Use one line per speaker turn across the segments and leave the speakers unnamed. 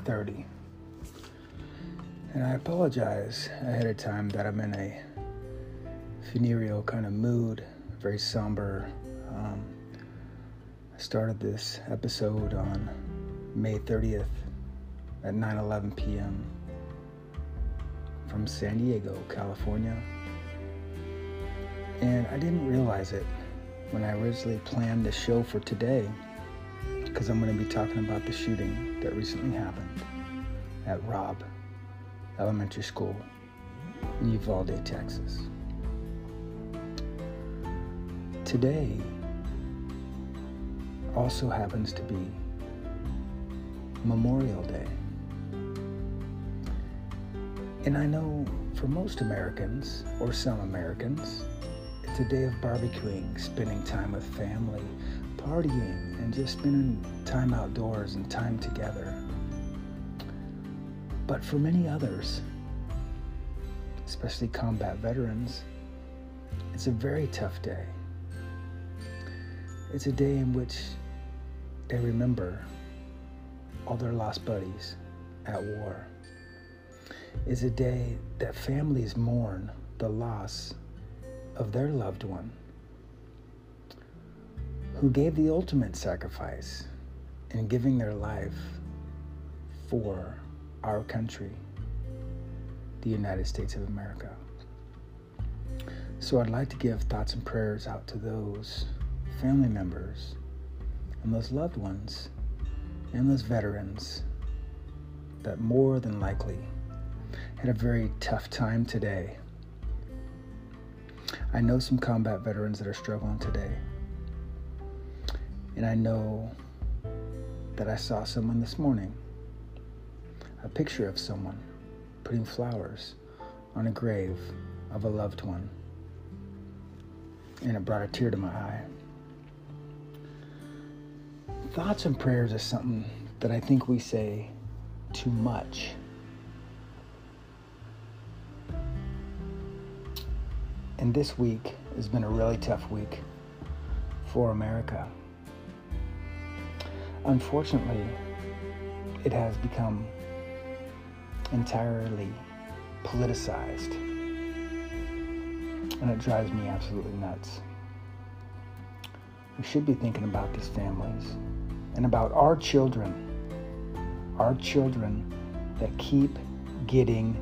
Talk 30. And I apologize ahead of time that I'm in a funereal kind of mood, very somber. Um, I started this episode on May 30th at 9 11 p.m. from San Diego, California. And I didn't realize it when I originally planned the show for today because I'm going to be talking about the shooting that recently happened at Robb Elementary School in Uvalde, Texas. Today also happens to be Memorial Day. And I know for most Americans, or some Americans, it's a day of barbecuing, spending time with family, partying and just spending time outdoors and time together. But for many others, especially combat veterans, it's a very tough day. It's a day in which they remember all their lost buddies at war. It's a day that families mourn the loss of their loved one who gave the ultimate sacrifice in giving their life for our country, the United States of America. So I'd like to give thoughts and prayers out to those family members and those loved ones and those veterans that more than likely had a very tough time today. I know some combat veterans that are struggling today. And I know that I saw someone this morning, a picture of someone putting flowers on a grave of a loved one. And it brought a tear to my eye. Thoughts and prayers is something that I think we say too much. And this week has been a really tough week for America. Unfortunately, it has become entirely politicized. And it drives me absolutely nuts. We should be thinking about these families and about our children, our children that keep getting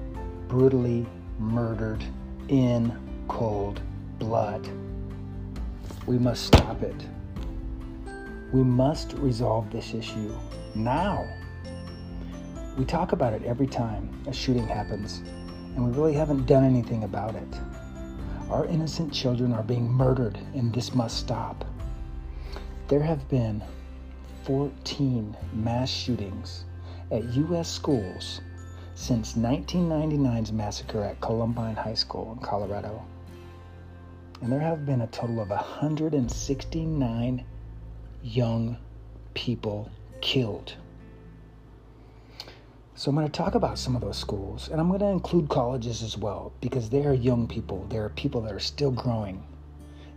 brutally murdered in cold blood. We must stop it. We must resolve this issue now. We talk about it every time a shooting happens, and we really haven't done anything about it. Our innocent children are being murdered, and this must stop. There have been 14 mass shootings at U.S. schools since 1999's massacre at Columbine High School in Colorado. And there have been a total of 169 young people killed. So I'm going to talk about some of those schools, and I'm going to include colleges as well because they are young people. They are people that are still growing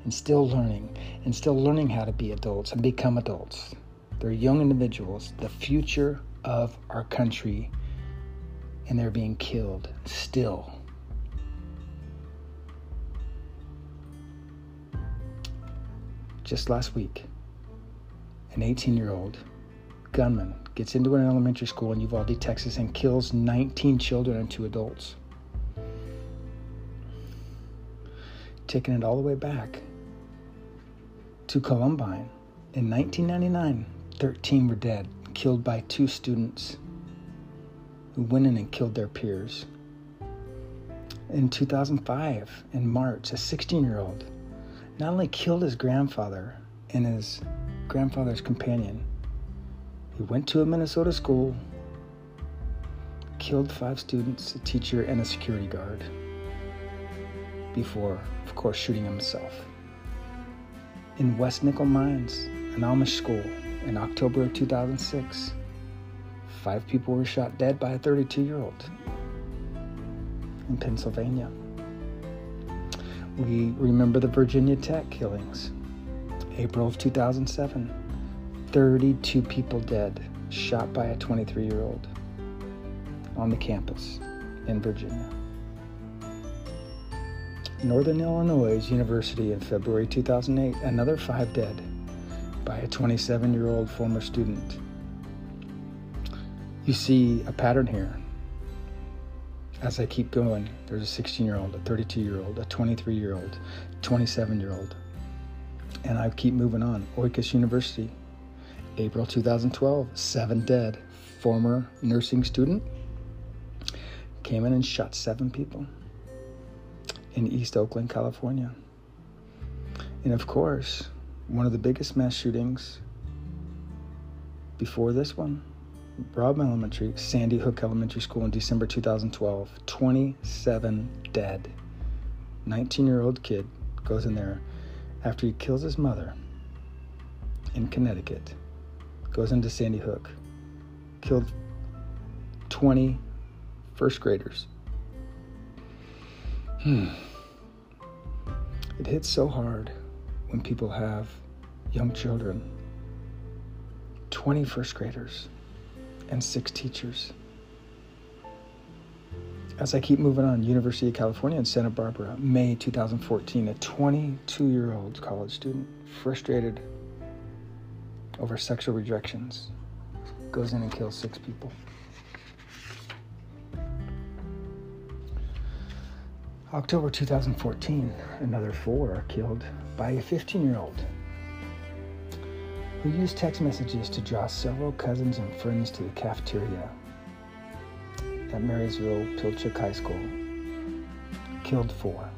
and still learning and still learning how to be adults and become adults. They're young individuals, the future of our country, and they're being killed still. Just last week, an 18 year old gunman gets into an elementary school in Uvalde, Texas, and kills 19 children and two adults. Taking it all the way back to Columbine. In 1999, 13 were dead, killed by two students who went in and killed their peers. In 2005, in March, a 16 year old not only killed his grandfather and his grandfather's companion. He went to a Minnesota school, killed five students, a teacher, and a security guard before, of course, shooting himself. In West Nickel Mines, an Amish school, in October of 2006, five people were shot dead by a 32 year old in Pennsylvania. We remember the Virginia Tech killings April of 2007. 32 people dead, shot by a 23 year old. on the campus in Virginia. Northern Illinois University in February 2008, another five dead by a 27 year old former student. You see a pattern here. As I keep going, there's a 16 year old, a 32 year old, a 23 year old, 27 year old. And I keep moving on. Oikos University, April 2012, seven dead. Former nursing student came in and shot seven people in East Oakland, California. And of course, one of the biggest mass shootings before this one, Robb Elementary, Sandy Hook Elementary School in December 2012, 27 dead. 19 year old kid goes in there after he kills his mother in Connecticut, goes into Sandy Hook, killed 20 first graders. Hmm. It hits so hard when people have young children 20 first graders and six teachers. As I keep moving on, University of California in Santa Barbara, May 2014, a 22 year old college student, frustrated over sexual rejections, goes in and kills six people. October 2014, another four are killed by a 15 year old who used text messages to draw several cousins and friends to the cafeteria at Marysville Pilchuck High School. Killed four.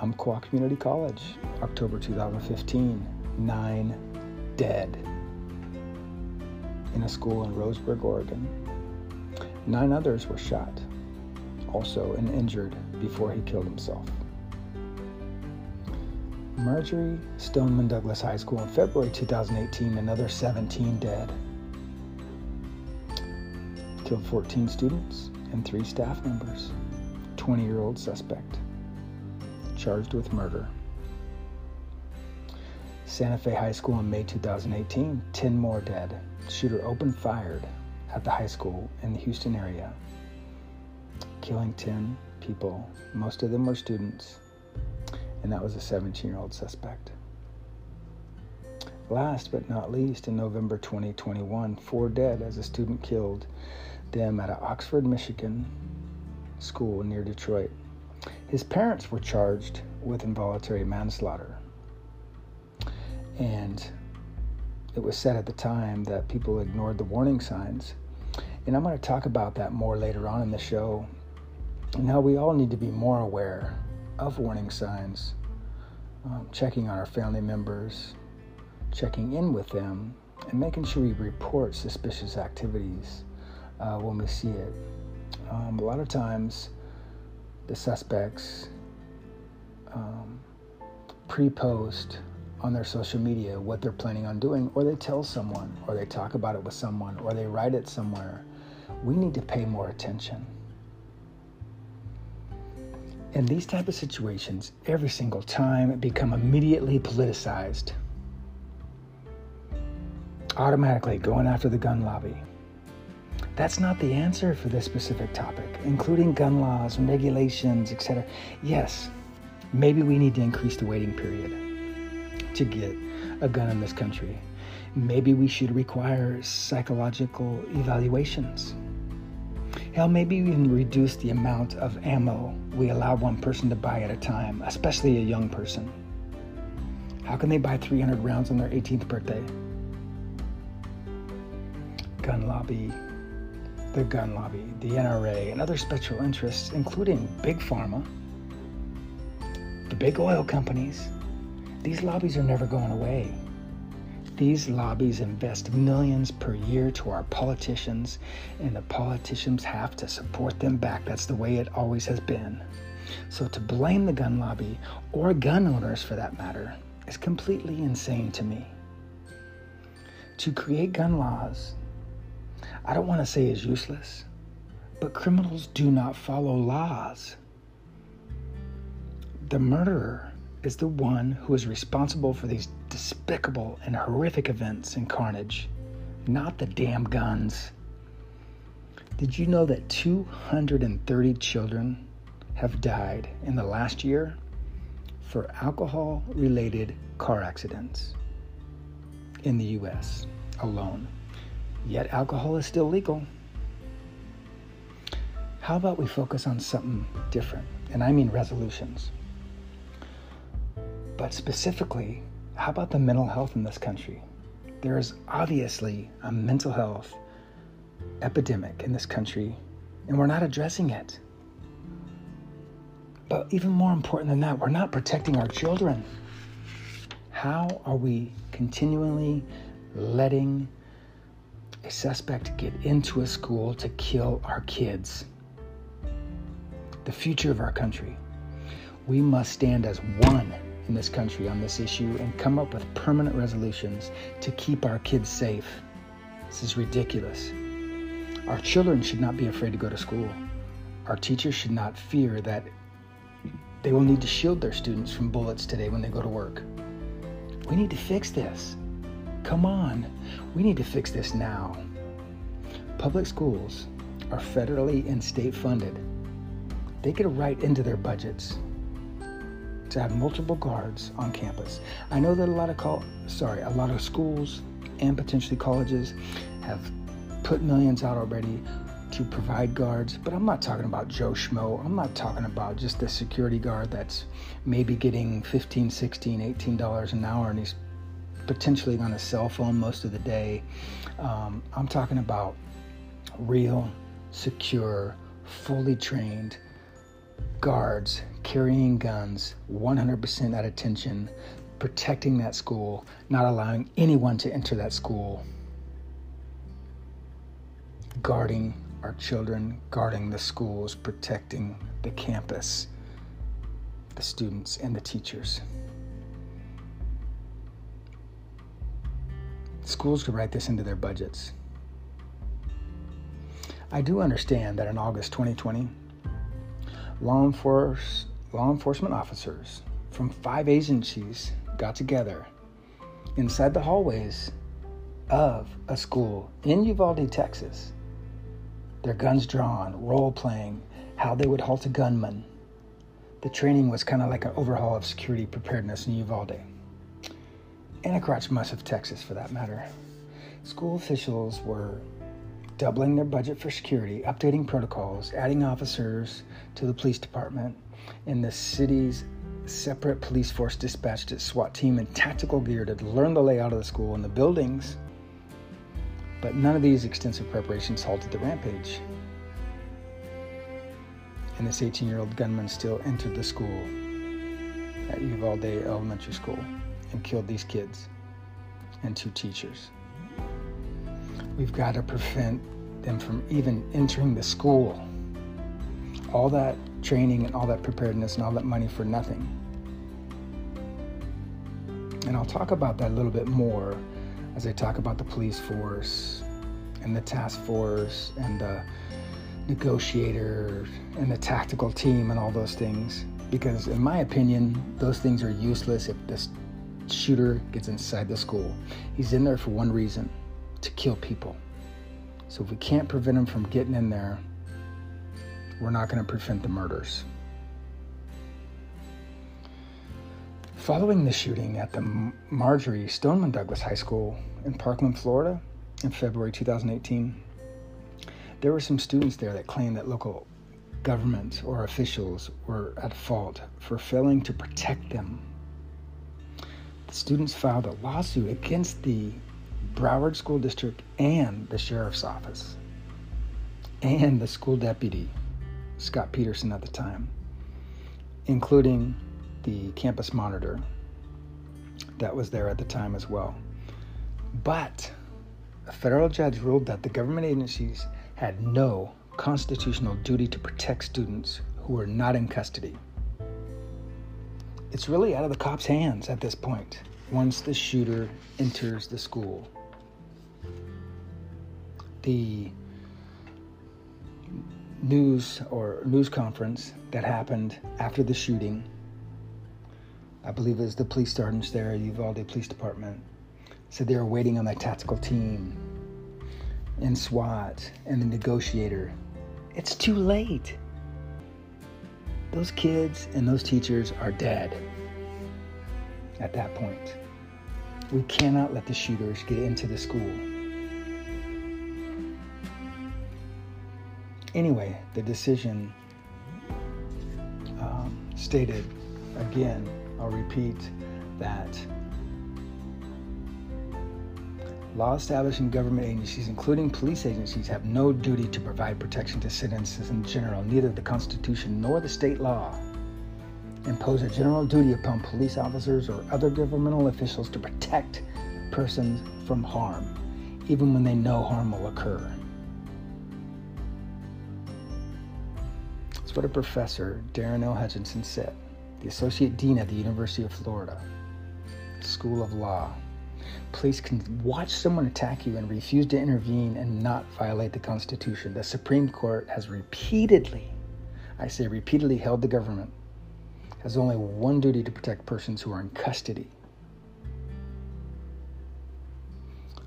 Umpqua Community College, October 2015, nine dead in a school in Roseburg, Oregon. Nine others were shot also and injured before he killed himself. Marjory Stoneman Douglas High School in February 2018, another 17 dead. Killed 14 students and three staff members. 20 year old suspect charged with murder. Santa Fe High School in May 2018, 10 more dead. Shooter opened fired at the high school in the Houston area killing 10 people. Most of them were students, and that was a 17 year old suspect. Last but not least, in November 2021, four dead as a student killed them at an Oxford, Michigan school near Detroit. His parents were charged with involuntary manslaughter. And it was said at the time that people ignored the warning signs. And I'm going to talk about that more later on in the show now, we all need to be more aware of warning signs, um, checking on our family members, checking in with them, and making sure we report suspicious activities uh, when we see it. Um, a lot of times, the suspects um, pre post on their social media what they're planning on doing, or they tell someone, or they talk about it with someone, or they write it somewhere. We need to pay more attention in these type of situations, every single time, become immediately politicized. Automatically going after the gun lobby. That's not the answer for this specific topic, including gun laws and regulations, etc. Yes, maybe we need to increase the waiting period to get a gun in this country. Maybe we should require psychological evaluations Hell, maybe even reduce the amount of ammo we allow one person to buy at a time, especially a young person. How can they buy 300 rounds on their 18th birthday? Gun lobby, the gun lobby, the NRA, and other special interests, including Big Pharma, the big oil companies, these lobbies are never going away. These lobbies invest millions per year to our politicians, and the politicians have to support them back. That's the way it always has been. So to blame the gun lobby, or gun owners for that matter, is completely insane to me. To create gun laws, I don't want to say is useless, but criminals do not follow laws. The murderer is the one who is responsible for these despicable and horrific events and carnage, not the damn guns. Did you know that 230 children have died in the last year for alcohol related car accidents in the US alone? Yet alcohol is still legal. How about we focus on something different? And I mean resolutions. But specifically, how about the mental health in this country? There is obviously a mental health epidemic in this country, and we're not addressing it. But even more important than that, we're not protecting our children. How are we continually letting a suspect get into a school to kill our kids? The future of our country. We must stand as one in this country on this issue and come up with permanent resolutions to keep our kids safe. This is ridiculous. Our children should not be afraid to go to school. Our teachers should not fear that they will need to shield their students from bullets today when they go to work. We need to fix this. Come on, we need to fix this now. Public schools are federally and state funded. They get a right into their budgets to have multiple guards on campus. I know that a lot of col- sorry, a lot of schools and potentially colleges have put millions out already to provide guards, but I'm not talking about Joe Schmo. I'm not talking about just the security guard that's maybe getting 15, 16, 18 dollars an hour and he's potentially on a cell phone most of the day. Um, I'm talking about real, secure, fully trained guards carrying guns 100% at attention, protecting that school, not allowing anyone to enter that school guarding our children, guarding the schools, protecting the campus, the students, and the teachers. Schools could write this into their budgets. I do understand that in August 2020, law, enforce, law enforcement officers from five agencies got together inside the hallways of a school in Uvalde, Texas, their guns drawn, role playing, how they would halt a gunman. The training was kind of like an overhaul of security preparedness in Uvalde. Anacrotch much of Texas, for that matter. School officials were doubling their budget for security, updating protocols, adding officers to the police department, and the city's separate police force dispatched its SWAT team in tactical gear to learn the layout of the school and the buildings but none of these extensive preparations halted the rampage. And this 18 year old gunman still entered the school at Uvalde Elementary School and killed these kids and two teachers. We've got to prevent them from even entering the school. All that training and all that preparedness and all that money for nothing. And I'll talk about that a little bit more as I talk about the police force and the task force and the negotiator and the tactical team and all those things. Because, in my opinion, those things are useless if this shooter gets inside the school. He's in there for one reason to kill people. So, if we can't prevent him from getting in there, we're not going to prevent the murders. Following the shooting at the Marjory Stoneman Douglas High School in Parkland, Florida, in February 2018, there were some students there that claimed that local government or officials were at fault for failing to protect them. Students filed a lawsuit against the Broward School District and the Sheriff's Office and the school deputy, Scot Peterson, at the time, including the campus monitor that was there at the time as well. But a federal judge ruled that the government agencies had no constitutional duty to protect students who were not in custody. It's really out of the cop's hands at this point once the shooter enters the school. The news or news conference that happened after the shooting I believe it was the police sergeants there, Uvalde Police Department, said they were waiting on that tactical team. and SWAT and the negotiator, it's too late. Those kids and those teachers are dead at that point. We cannot let the shooters get into the school. Anyway, the decision um, stated again, I'll repeat that law establishing government agencies, including police agencies, have no duty to provide protection to citizens in general. Neither the Constitution nor the state law impose a general duty upon police officers or other governmental officials to protect persons from harm, even when they know harm will occur. That's what a professor, Darren L. Hutchinson, said, the associate dean at the University of Florida School of Law. Police can watch someone attack you and refuse to intervene and not violate the Constitution. The Supreme Court has repeatedly, I say repeatedly, held the government has only one duty to protect persons who are in custody.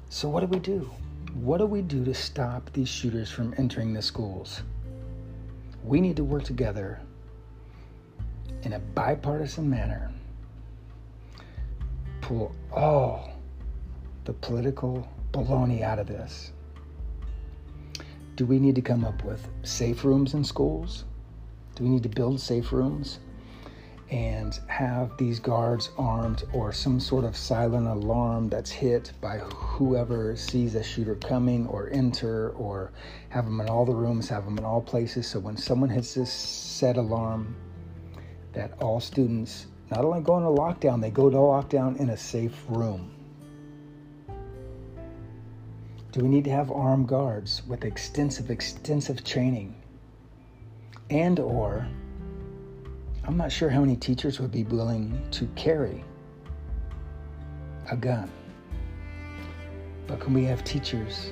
So, what do we do? What do we do to stop these shooters from entering the schools? We need to work together in a bipartisan manner, pull all the political baloney out of this. Do we need to come up with safe rooms in schools? Do we need to build safe rooms? and have these guards armed or some sort of silent alarm that's hit by whoever sees a shooter coming or enter or have them in all the rooms have them in all places so when someone hits this set alarm that all students not only go into lockdown they go to lockdown in a safe room do we need to have armed guards with extensive extensive training and or I'm not sure how many teachers would be willing to carry a gun. But can we have teachers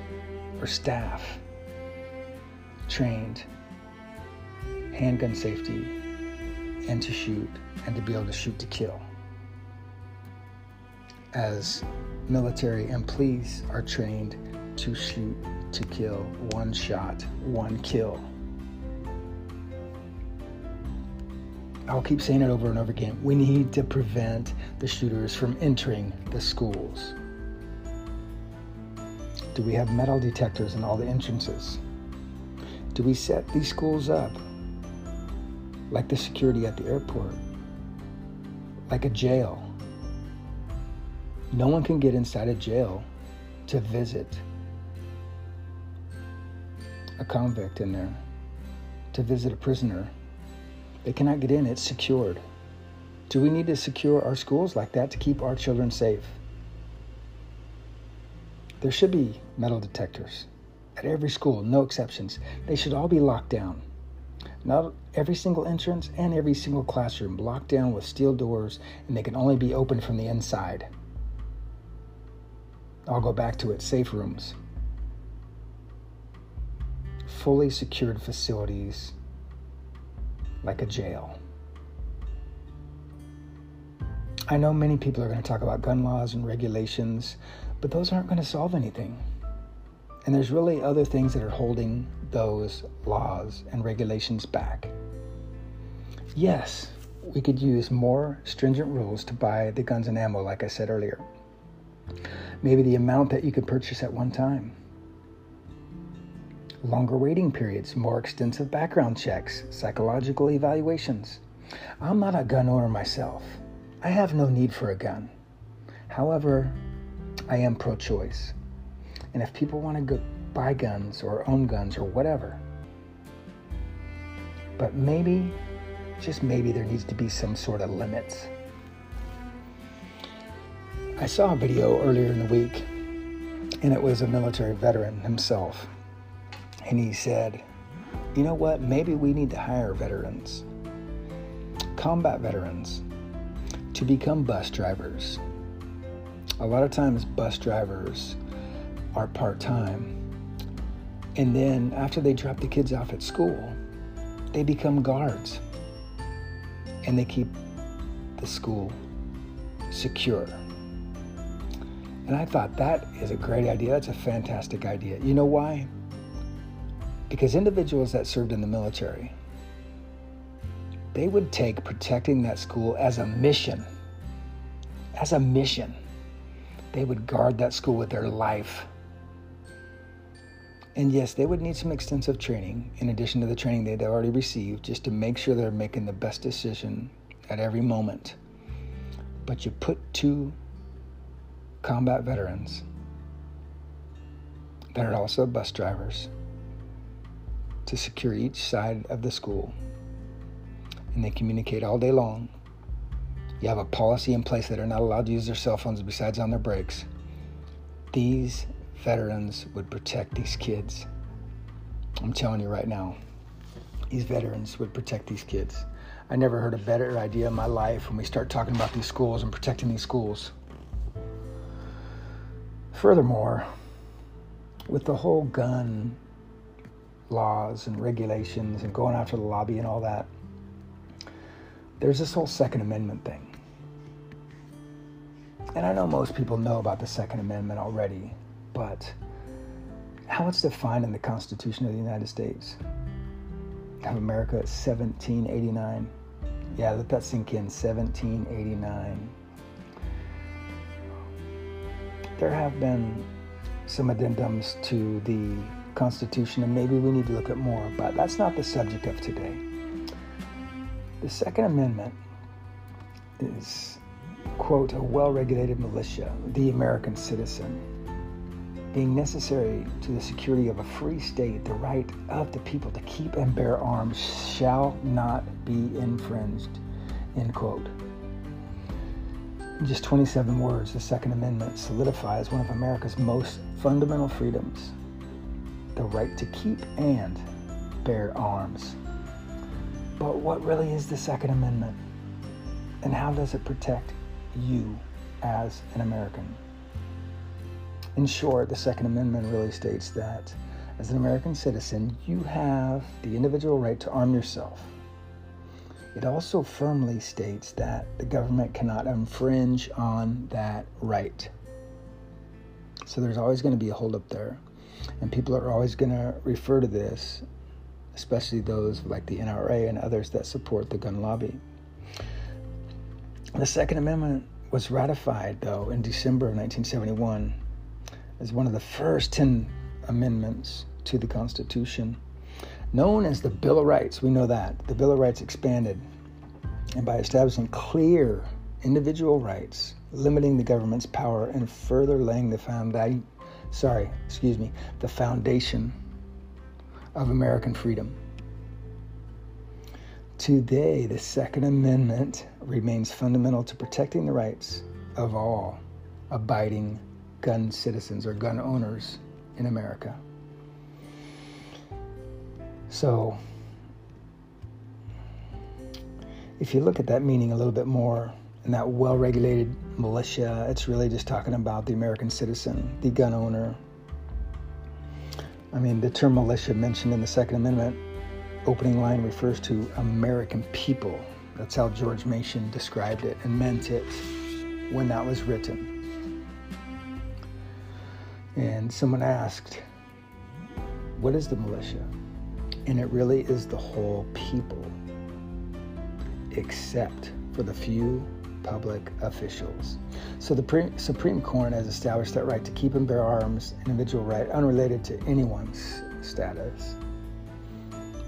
or staff trained handgun safety and to shoot and to be able to shoot to kill? As military and police are trained to shoot to kill, one shot, one kill. I'll keep saying it over and over again. We need to prevent the shooters from entering the schools. Do we have metal detectors in all the entrances? Do we set these schools up like the security at the airport, like a jail? No one can get inside a jail to visit a convict in there, to visit a prisoner they cannot get in, it's secured. Do we need to secure our schools like that to keep our children safe? There should be metal detectors at every school, no exceptions. They should all be locked down. Not every single entrance and every single classroom locked down with steel doors, and they can only be opened from the inside. I'll go back to it safe rooms. Fully secured facilities like a jail. I know many people are going to talk about gun laws and regulations, but those aren't going to solve anything. And there's really other things that are holding those laws and regulations back. Yes, we could use more stringent rules to buy the guns and ammo, like I said earlier. Maybe the amount that you could purchase at one time longer waiting periods, more extensive background checks, psychological evaluations. I'm not a gun owner myself. I have no need for a gun. However, I am pro choice. And if people want to go buy guns or own guns or whatever, but maybe, just maybe, there needs to be some sort of limits. I saw a video earlier in the week, and it was a military veteran himself and he said, You know what? Maybe we need to hire veterans, combat veterans, to become bus drivers. A lot of times, bus drivers are part time. And then after they drop the kids off at school, they become guards and they keep the school secure. And I thought that is a great idea. That's a fantastic idea. You know why? Because individuals that served in the military, they would take protecting that school as a mission. As a mission. They would guard that school with their life. And yes, they would need some extensive training in addition to the training they'd already received just to make sure they're making the best decision at every moment. But you put two combat veterans that are also bus drivers to secure each side of the school. And they communicate all day long. You have a policy in place that they're not allowed to use their cell phones besides on their breaks. These veterans would protect these kids. I'm telling you right now, these veterans would protect these kids. I never heard a better idea in my life when we start talking about these schools and protecting these schools. Furthermore, with the whole gun laws and regulations and going after the lobby and all that, there's this whole Second Amendment thing. And I know most people know about the Second Amendment already, but how it's defined in the Constitution of the United States of America 1789. Yeah, let that sink in 1789. There have been some addendums to the Constitution, and maybe we need to look at more, but that's not the subject of today. The Second Amendment is, quote, a well regulated militia, the American citizen, being necessary to the security of a free state, the right of the people to keep and bear arms shall not be infringed, end quote. In just 27 words, the Second Amendment solidifies one of America's most fundamental freedoms the right to keep and bear arms. But what really is the Second Amendment? And how does it protect you as an American? In short, the Second Amendment really states that as an American citizen, you have the individual right to arm yourself. It also firmly states that the government cannot infringe on that right. So there's always going to be a holdup there. And people are always going to refer to this, especially those like the NRA and others that support the gun lobby. The Second Amendment was ratified, though, in December of 1971 as one of the first 10 amendments to the Constitution, known as the Bill of Rights. We know that. The Bill of Rights expanded, and by establishing clear individual rights, limiting the government's power, and further laying the foundation sorry, excuse me, the foundation of American freedom. Today, the Second Amendment remains fundamental to protecting the rights of all abiding gun citizens or gun owners in America. So, if you look at that meaning a little bit more, and that well regulated militia. It's really just talking about the American citizen, the gun owner. I mean, the term militia mentioned in the Second Amendment opening line refers to American people. That's how George Mason described it and meant it when that was written. And someone asked, What is the militia? And it really is the whole people, except for the few public officials. So the Pre- Supreme Court has established that right to keep and bear arms, an individual right unrelated to anyone's status,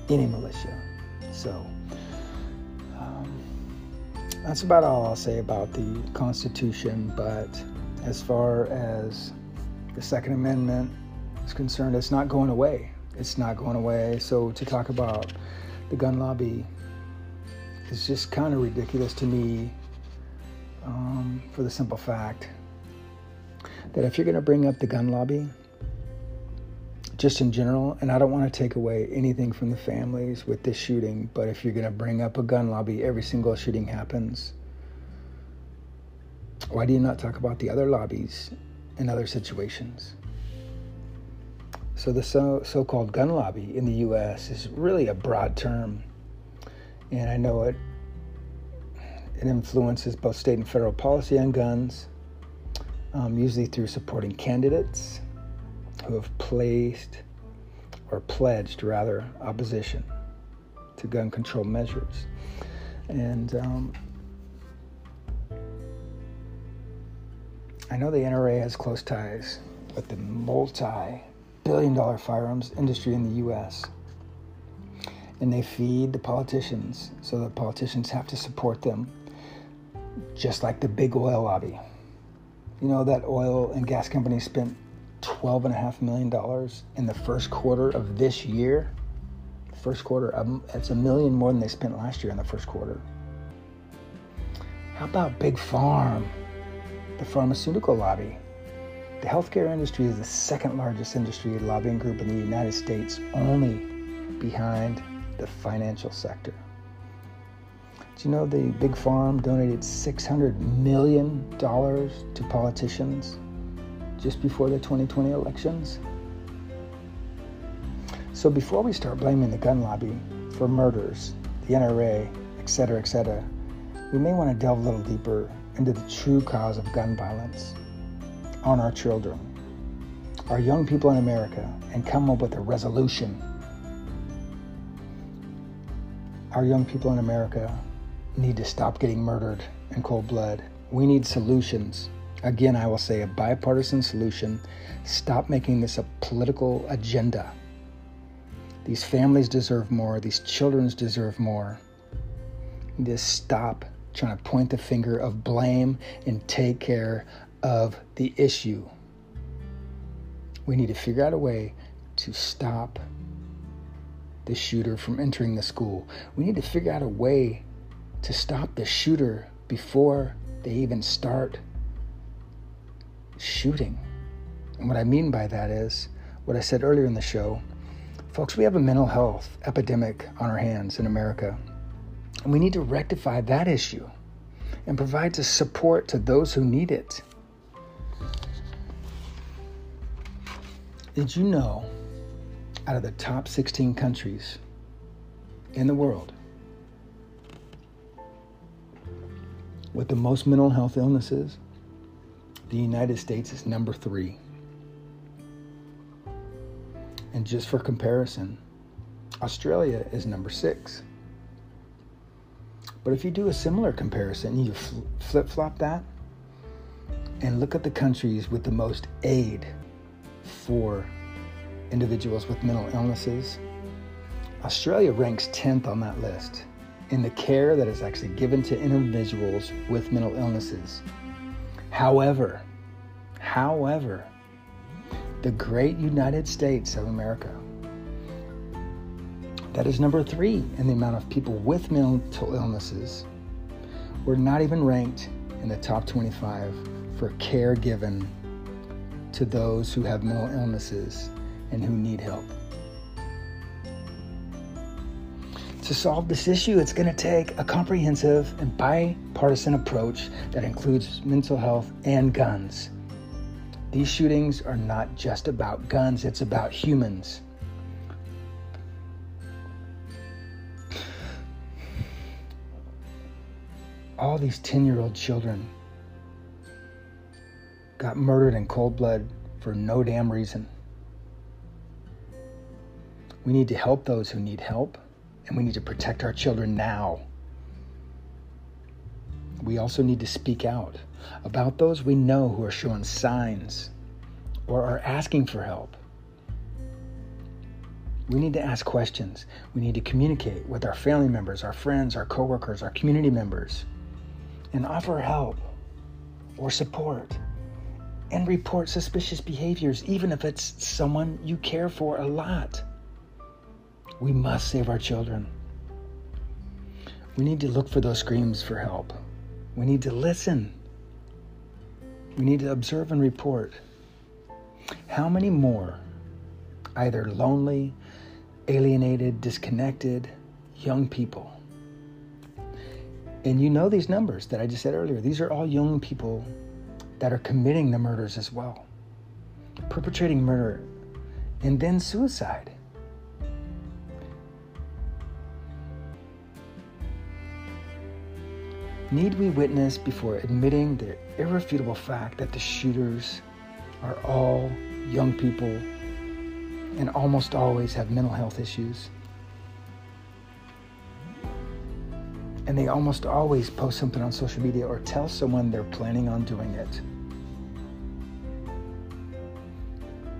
any militia. So um, that's about all I'll say about the Constitution. But as far as the Second Amendment is concerned, it's not going away. It's not going away. So to talk about the gun lobby is just kind of ridiculous to me um, for the simple fact that if you're going to bring up the gun lobby, just in general, and I don't want to take away anything from the families with this shooting, but if you're going to bring up a gun lobby, every single shooting happens. Why do you not talk about the other lobbies in other situations? So, the so, so called gun lobby in the US is really a broad term. And I know it it influences both state and federal policy on guns. um, usually through supporting candidates who have placed or pledged, rather, opposition to gun control measures. And um, I know the NRA has close ties with the multi billion dollar firearms industry in the U.S. And they feed the politicians, so the politicians have to support them, just like the big oil lobby. You know, that oil and gas company spent $12.5 million in the first quarter of this year. First quarter, um, it's a million more than they spent last year in the first quarter. How about Big Pharm, the pharmaceutical lobby? The healthcare industry is the second largest industry lobbying group in the United States, only behind the financial sector. Do you know the Big Pharm donated $600 million to politicians just before the 2020 elections? So before we start blaming the gun lobby for murders, the NRA, etc., etc., we may want to delve a little deeper into the true cause of gun violence on our children, our young people in America, and come up with a resolution. Our young people in America need to stop getting murdered in cold blood. We need solutions. Again, I will say a bipartisan solution. Stop making this a political agenda. These families deserve more. These children deserve more. Just stop trying to point the finger of blame and take care of the issue. We need to figure out a way to stop the shooter from entering the school. We need to figure out a way to stop the shooter before they even start shooting. And what I mean by that is what I said earlier in the show. Folks, we have a mental health epidemic on our hands in America. And we need to rectify that issue and provide the support to those who need it. Did you know out of the top 16 countries in the world with the most mental health illnesses, the United States is number three. And just for comparison, Australia is number six. But if you do a similar comparison, you flip flop that and look at the countries with the most aid for individuals with mental illnesses. Australia ranks 10th on that list in the care that is actually given to individuals with mental illnesses. However, however, the great United States of America, that is number three in the amount of people with mental illnesses, we're not even ranked in the top 25 for care given to those who have mental illnesses and who need help. To solve this issue, it's going to take a comprehensive and bipartisan approach that includes mental health and guns. These shootings are not just about guns, it's about humans. All these 10 year old children got murdered in cold blood for no damn reason. We need to help those who need help, and we need to protect our children now. We also need to speak out about those we know who are showing signs or are asking for help. We need to ask questions. We need to communicate with our family members, our friends, our coworkers, our community members, and offer help or support and report suspicious behaviors, even if it's someone you care for a lot. We must save our children. We need to look for those screams for help. We need to listen. We need to observe and report. How many more, either lonely, alienated, disconnected, young people? And you know these numbers that I just said earlier. These are all young people that are committing the murders as well, perpetrating murder and then suicide. Need we witness before admitting the irrefutable fact that the shooters are all young people and almost always have mental health issues? And they almost always post something on social media or tell someone they're planning on doing it.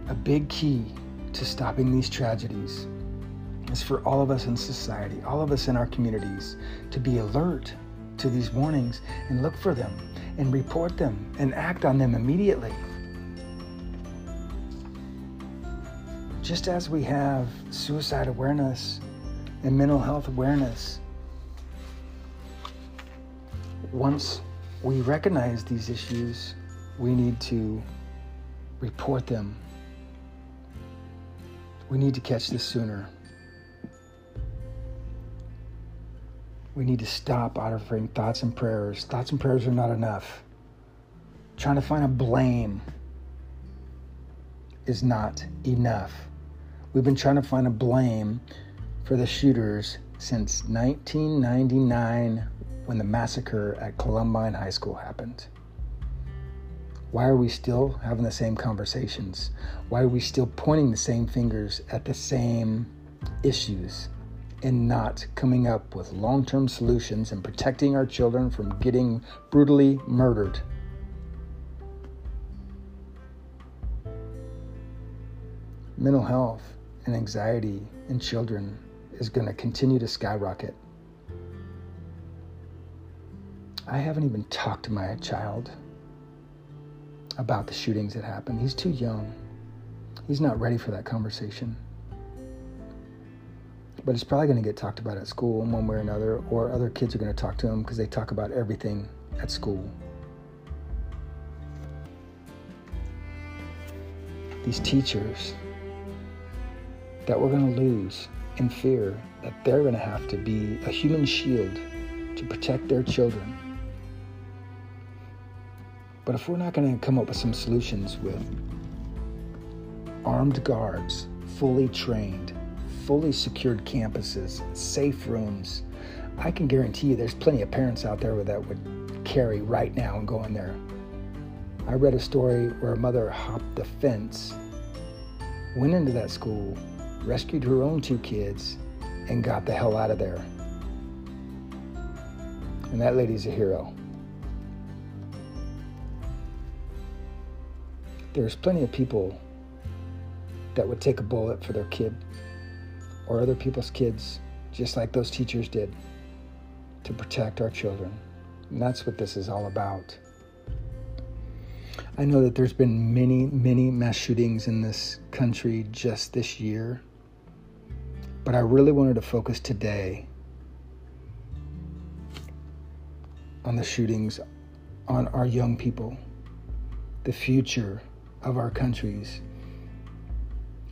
A big key to stopping these tragedies is for all of us in society, all of us in our communities, to be alert to these warnings and look for them and report them and act on them immediately. Just as we have suicide awareness and mental health awareness, once we recognize these issues, we need to report them. We need to catch this sooner. We need to stop offering thoughts and prayers. Thoughts and prayers are not enough. Trying to find a blame is not enough. We've been trying to find a blame for the shooters since 1999 when the massacre at Columbine High School happened. Why are we still having the same conversations? Why are we still pointing the same fingers at the same issues? And not coming up with long term solutions and protecting our children from getting brutally murdered. Mental health and anxiety in children is going to continue to skyrocket. I haven't even talked to my child about the shootings that happened. He's too young. He's not ready for that conversation but it's probably going to get talked about at school in one way or another, or other kids are going to talk to him because they talk about everything at school. These teachers that we're going to lose in fear that they're going to have to be a human shield to protect their children. But if we're not going to come up with some solutions with armed guards, fully trained, fully secured campuses, safe rooms. I can guarantee you there's plenty of parents out there that would carry right now and go in there. I read a story where a mother hopped the fence, went into that school, rescued her own two kids, and got the hell out of there. And that lady's a hero. There's plenty of people that would take a bullet for their kid or other people's kids, just like those teachers did, to protect our children. And that's what this is all about. I know that there's been many, many mass shootings in this country just this year, but I really wanted to focus today on the shootings on our young people, the future of our countries.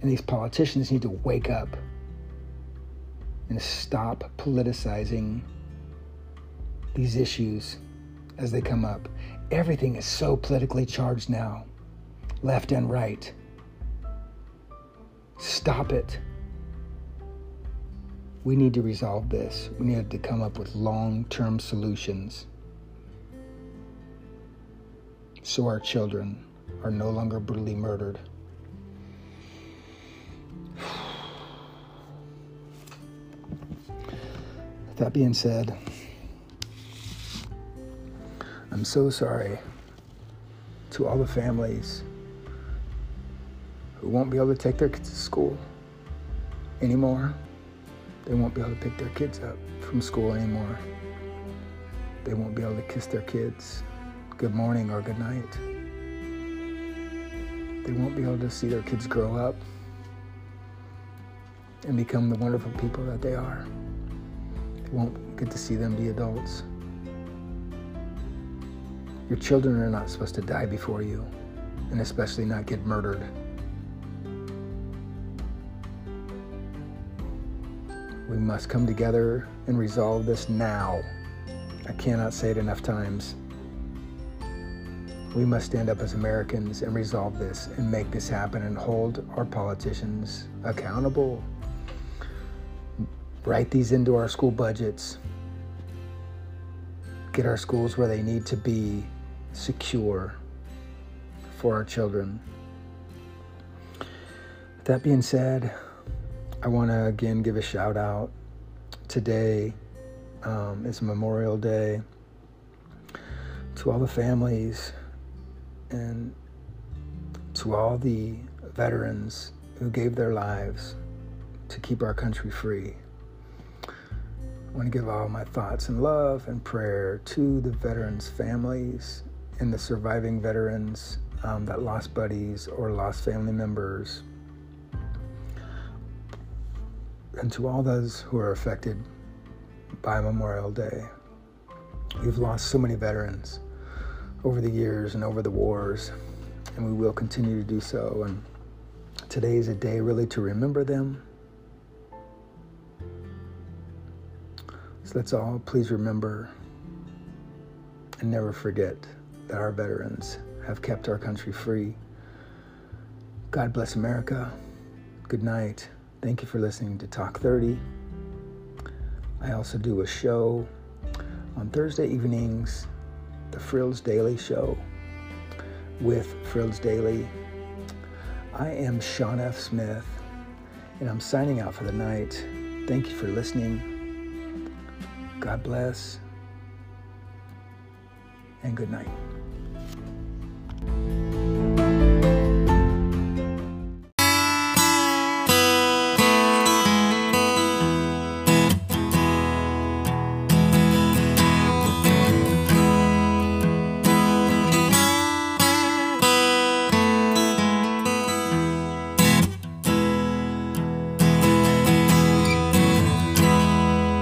And these politicians need to wake up and stop politicizing these issues as they come up. Everything is so politically charged now, left and right. Stop it. We need to resolve this. We need to come up with long term solutions so our children are no longer brutally murdered. That being said, I'm so sorry to all the families who won't be able to take their kids to school anymore. They won't be able to pick their kids up from school anymore. They won't be able to kiss their kids good morning or good night. They won't be able to see their kids grow up and become the wonderful people that they are won't get to see them be adults. Your children are not supposed to die before you, and especially not get murdered. We must come together and resolve this now. I cannot say it enough times. We must stand up as Americans and resolve this and make this happen and hold our politicians accountable write these into our school budgets, get our schools where they need to be secure for our children. With That being said, I want to again give a shout out. Today um, is Memorial Day to all the families and to all the veterans who gave their lives to keep our country free. I want to give all my thoughts and love and prayer to the veterans' families and the surviving veterans um, that lost buddies or lost family members, and to all those who are affected by Memorial Day. We've lost so many veterans over the years and over the wars, and we will continue to do so. And today is a day really to remember them So let's all please remember and never forget that our veterans have kept our country free. God bless America. Good night. Thank you for listening to Talk 30. I also do a show on Thursday evenings, the Frills Daily Show with Frills Daily. I am Sean F. Smith, and I'm signing out for the night. Thank you for listening. God bless, and good night.